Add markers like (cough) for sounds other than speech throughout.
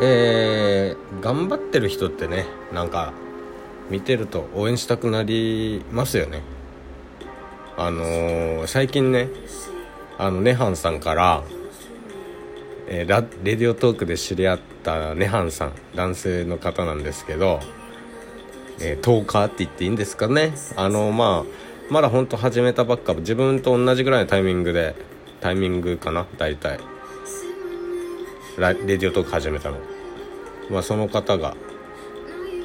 えー、頑張ってる人ってねなんか見てると応援したくなりますよね。あのー、最近ねあのネハンさんからえー、ラレディオトークで知り合ったネハンさん男性の方なんですけど、えー、トーカーって言っていいんですかね。あのまあまだ本当始めたばっか自分と同じぐらいのタイミングでタイミングかな大体。レディオトーク始めたの。まあその方が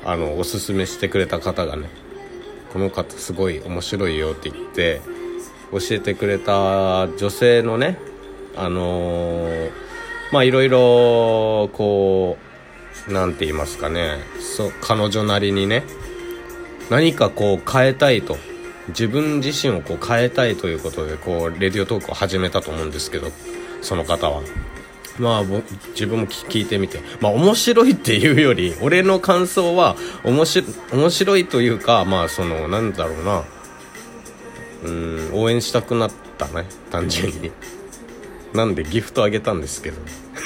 あのおすすめしてくれた方がねこの方すごい面白いよって言って教えてくれた女性のねあのーまあいろいろこう何て言いますかねそ彼女なりにね何かこう変えたいと自分自身をこう変えたいということでこうレディオトークを始めたと思うんですけどその方は。まあ自分も聞いてみて。まあ面白いっていうより俺の感想は面白面白いというかまあそのなんだろうな。うん応援したくなったね単純に。なんでギフトあげたんですけど。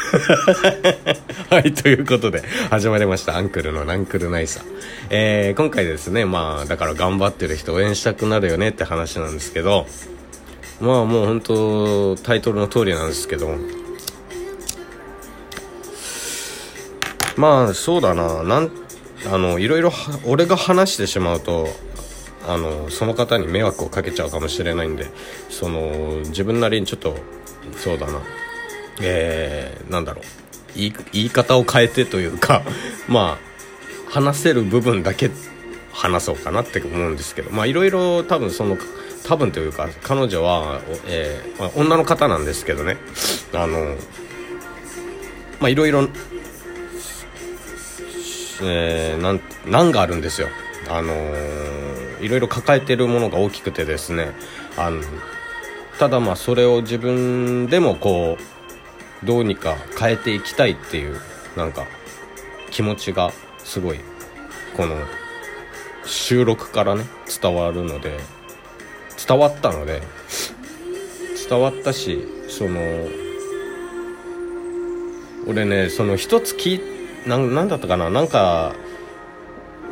(laughs) はい、ということで、始まりました。アンクルのナンクルナイサー。えー、今回ですね、まあ、だから頑張ってる人応援したくなるよねって話なんですけど、まあもう本当タイトルの通りなんですけど、まあ、そうだな、なん、あの、いろいろ俺が話してしまうと、あの、その方に迷惑をかけちゃうかもしれないんで、その、自分なりにちょっと、そうだな、えー、なんだろう。言い言い方を変えてというか (laughs) まあ話せる部分だけ話そうかなって思うんですけど。まあいろいろ多分その多分というか彼女は、えーまあ、女の方なんですけどね。あのまあいろいろえー、なんがあるんですよ。あのー、いろいろ抱えてるものが大きくてですね。あのただまあそれを自分でもこうどうにか変えていきたいっていうなんか気持ちがすごいこの収録からね伝わるので伝わったので伝わったしその俺ねその一つ聞いなんだったかな？なんか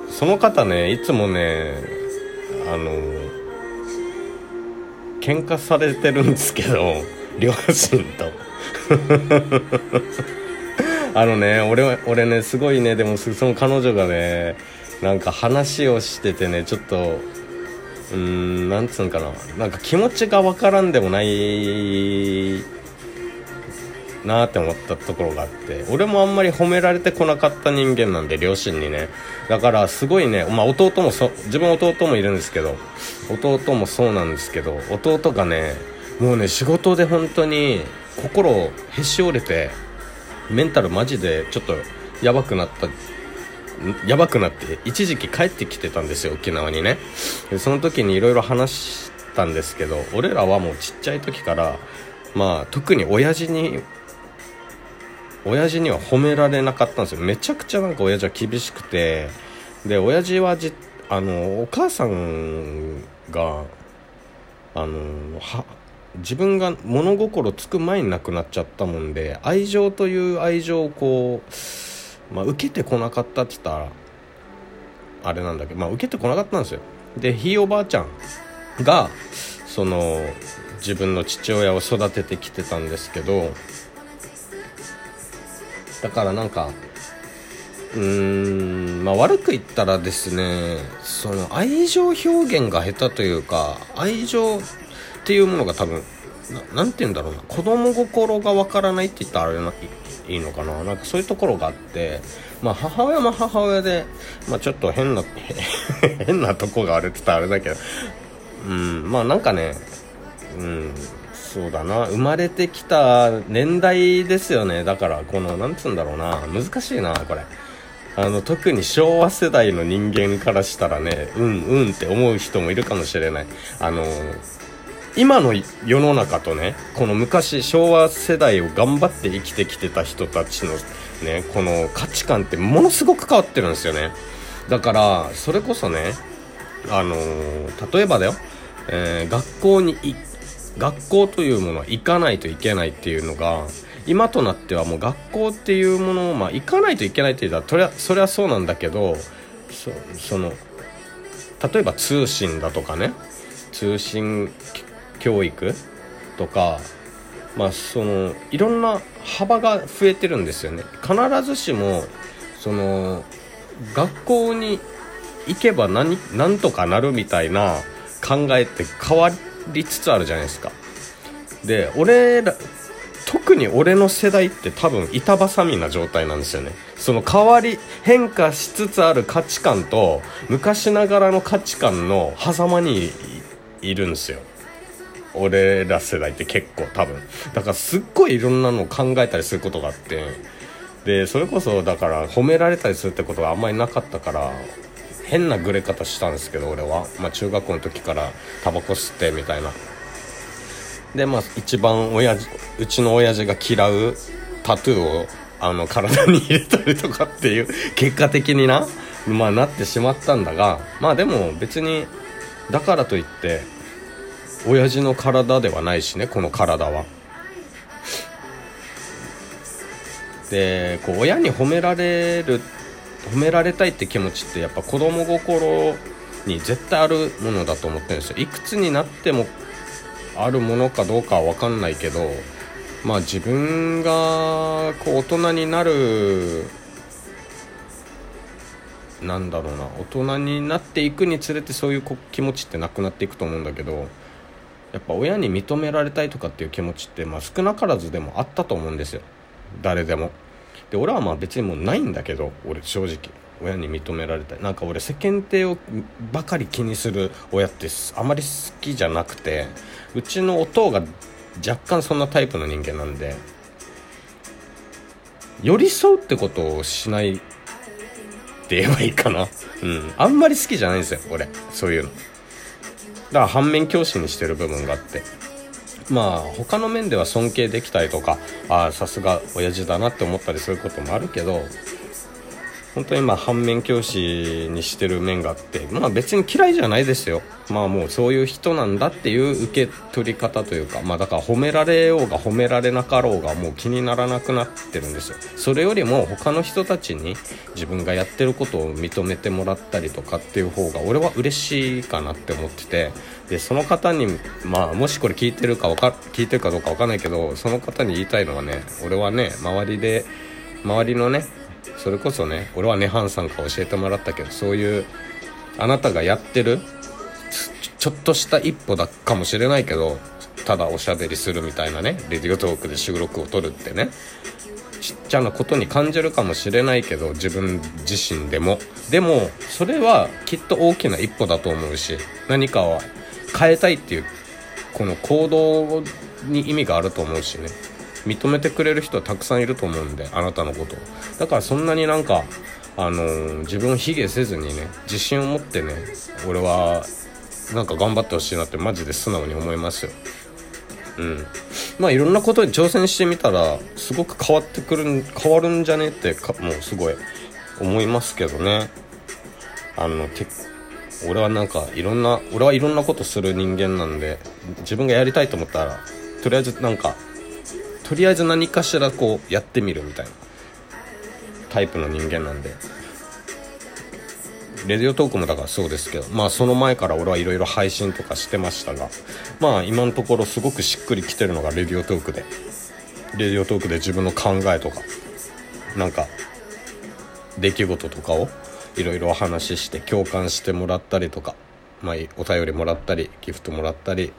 その方ねいつもねあの喧嘩されてるんですけど (laughs) 両親と。(laughs) あのね俺俺ねすごいねでもその彼女がねなんか話をしててねちょっとうーんなんつうんかななんか気持ちが分からんでもないなって思ったところがあって俺もあんまり褒められてこなかった人間なんで両親にね。だからすごいね、まあ、弟もそ自分弟もいるんですけど弟もそうなんですけど弟がねもうね仕事で本当に心をへし折れてメンタルマジでちょっとやばくなったやばくなって一時期帰ってきてたんですよ沖縄にね。でその時にいろいろ話したんですけど俺らはもうちっちゃい時からまあ特に親父に親父には褒められなかったんですよ。めちゃくちゃなんか親父は厳しくて。で親父はじあのお母さんがあの自分が物心つく前に亡くなっちゃったもんで愛情という愛情をこう、まあ、受けてこなかったって言ったらあれなんだけど、まあ、受けてこなかったんですよ。でひいおばあちゃんがその自分の父親を育ててきてたんですけどだからなんかうーんまあ悪く言ったらですねその愛情表現が下手というか愛情っていうものが多分何て言うんだろうな子供心がわからないって言ったらあれないいのかな。なんかそういうところがあってまあ母親も母親で、まあ、ちょっと変な変なとこがあるって言ったらあれだけどうんまあなんかねうんそうだな。生まれてきた年代ですよね。だからこのなんつうんだろうな。難しいなこれ。あの特に昭和世代の人間からしたらねうんうんって思う人もいるかもしれない。あの今の世の中とねこの昔昭和世代を頑張って生きてきてた人たちのねこの価値観ってものすごく変わってるんですよね。だからそれこそねあの、例えばだよ、えー、学校に行学校というものは行かないといけないっていうのが今となってはもう学校っていうものを、まあ、行かないといけないって言ったらそれはそうなんだけどその例えば通信だとかね通信教育とかまあそのいろんな幅が増えてるんですよね。必ずしもその学校に行けば何何とかなるみたいな考えって変わりつつあるじゃないですか。で俺ら特に俺の世代って多分板挟みな状態なんですよね。その変わり変化しつつある価値観と昔ながらの価値観の狭間にいるんですよ。俺ら世代って結構多分。だからすっごいいろんなのを考えたりすることがあって。でそれこそだから褒められたりするってことがあんまりなかったから変なグレ方したんですけど俺は、まあ、中学校の時からタバコ吸ってみたいな。でまあ一番親父うちの親父が嫌うタトゥーをあの体に入れたりとかっていう結果的になまあなってしまったんだがまあでも別にだからといって親父の体ではないしねこの体は。でこう親に褒められる褒められたいって気持ちってやっぱ子供心に絶対あるものだと思ってるんですよ。いくつになってもあるものかどうかは分かんないけどまあ自分がこう大人になるなんだろうな大人になっていくにつれてそういう気持ちってなくなっていくと思うんだけどやっぱ親に認められたいとかっていう気持ちって、まあ、少なからずでもあったと思うんですよ。誰でも。で俺はまあ別にもうないんだけど俺正直。親に認められたい。なんか俺世間体をばかり気にする親ってあまり好きじゃなくてうちの弟が若干そんなタイプの人間なんで寄り添うってことをしないって言えばいいかな。うん。あんまり好きじゃないんですよ俺。そういうの。だから反面教師にしてる部分があって。まあ他の面では尊敬できたりとかあさすが親父だなって思ったりすることもあるけど本当にま反面教師にしてる面があってまあ別に嫌いじゃないですよ。まあもうそういう人なんだっていう受け取り方というかまあだから褒められようが褒められなかろうがもう気にならなくなってるんですよ。それよりも他の人たちに自分がやってることを認めてもらったりとかっていう方が俺は嬉しいかなって思っててでその方にまあもしこれ聞いてるかか聞いてるかどうか分かんないけどその方に言いたいのはね俺はね周りで周りのねそれこそね俺はネハンさんから教えてもらったけどそういうあなたがやってるちょっとした一歩だかもしれないけどただおしゃべりするみたいなねレディオトークで収録を撮るってねちっちゃなことに感じるかもしれないけど自分自身でも。でもそれはきっと大きな一歩だと思うし何かを変えたいっていうこの行動に意味があると思うしね。認めてくれる人はたくさんいると思うんであなたのことだからそんなになんかあのー、自分を卑下せずにね自信を持ってね俺はなんか頑張ってほしいなってマジで素直に思いますよ。うん。まあいろんなことに挑戦してみたらすごく変わってくる変わるんじゃねってかもうすごい思いますけどね。あのて俺はなんかいろんな俺はいろんなことする人間なんで自分がやりたいと思ったらとりあえずなんかとりあえず何かしらこうやってみるみたいなタイプの人間なんで。レディオトークもだからそうですけどまあその前から俺はいろいろ配信とかしてましたがまあ今のところすごくしっくりきてるのがレディオトークで。レディオトークで自分の考えとかなんか出来事とかをいろいろお話しして共感してもらったりとかまあお便りもらったりギフトもらったり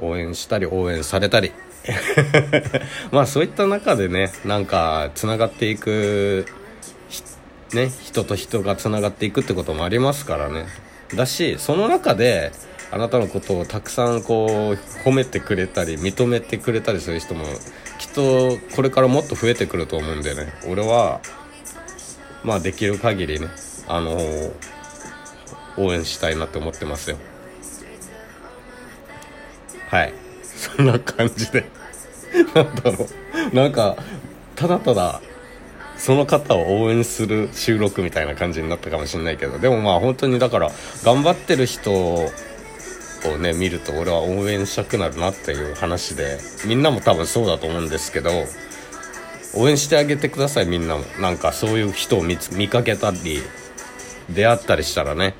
応援したり応援されたり (laughs) まあそういった中でねなんかつながっていくね人と人がつながっていくってこともありますからね。だしその中であなたのことをたくさんこう褒めてくれたり認めてくれたりする人もきっとこれからもっと増えてくると思うんでね。俺はまあできる限りねあの応援したいなって思ってますよ。はい。そんな感じで。なんだろう。なんかただただその方を応援する収録みたいな感じになったかもしれないけど。でもまあ本当にだから頑張ってる人をね見ると俺は応援したくなるなっていう話で。みんなも多分そうだと思うんですけど。応援してあげてくださいみんなも。なんかそういう人を見見かけたり出会ったりしたらね。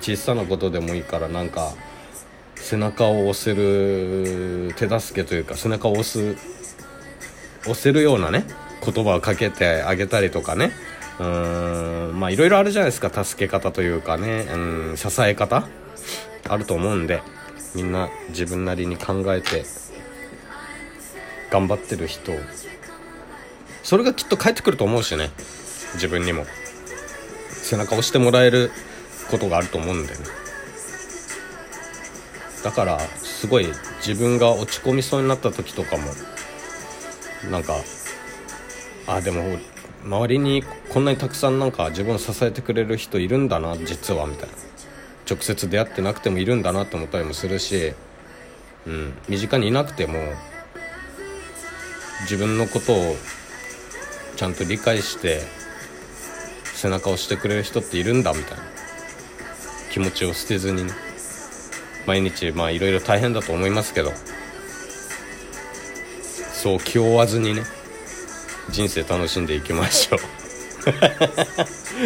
小さなことでもいいからなんか背中を押せる手助けというか背中を押す押せるようなね言葉をかけてあげたりとかね。うーんまあいろいろあるじゃないですか。助け方というかね。うん支え方。あると思うんでみんな自分なりに考えて頑張ってる人。それがきっと返ってくると思うしね。自分にも。背中を押してもらえることがあると思うんだよね。だからすごい自分が落ち込みそうになった時とかもなんかあでも周りにこんなにたくさんなんか自分を支えてくれる人いるんだな実はみたいな。直接出会ってなくてもいるんだなと思ったりもするし、うん、身近にいなくても自分のことをちゃんと理解して背中を押してくれる人っているんだみたいな。気持ちを捨てずにね。毎日まあいろいろ大変だと思いますけどそう気負わずにね人生楽しんでいきましょう。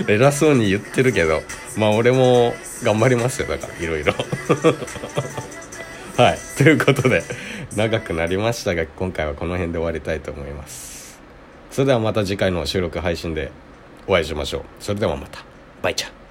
(laughs) 偉そうに言ってるけどまあ俺も頑張りますよだからいろいろ。(laughs) はいということで長くなりましたが今回はこの辺で終わりたいと思います。それではまた次回の収録配信でお会いしましょう。それではまた。バイチャー。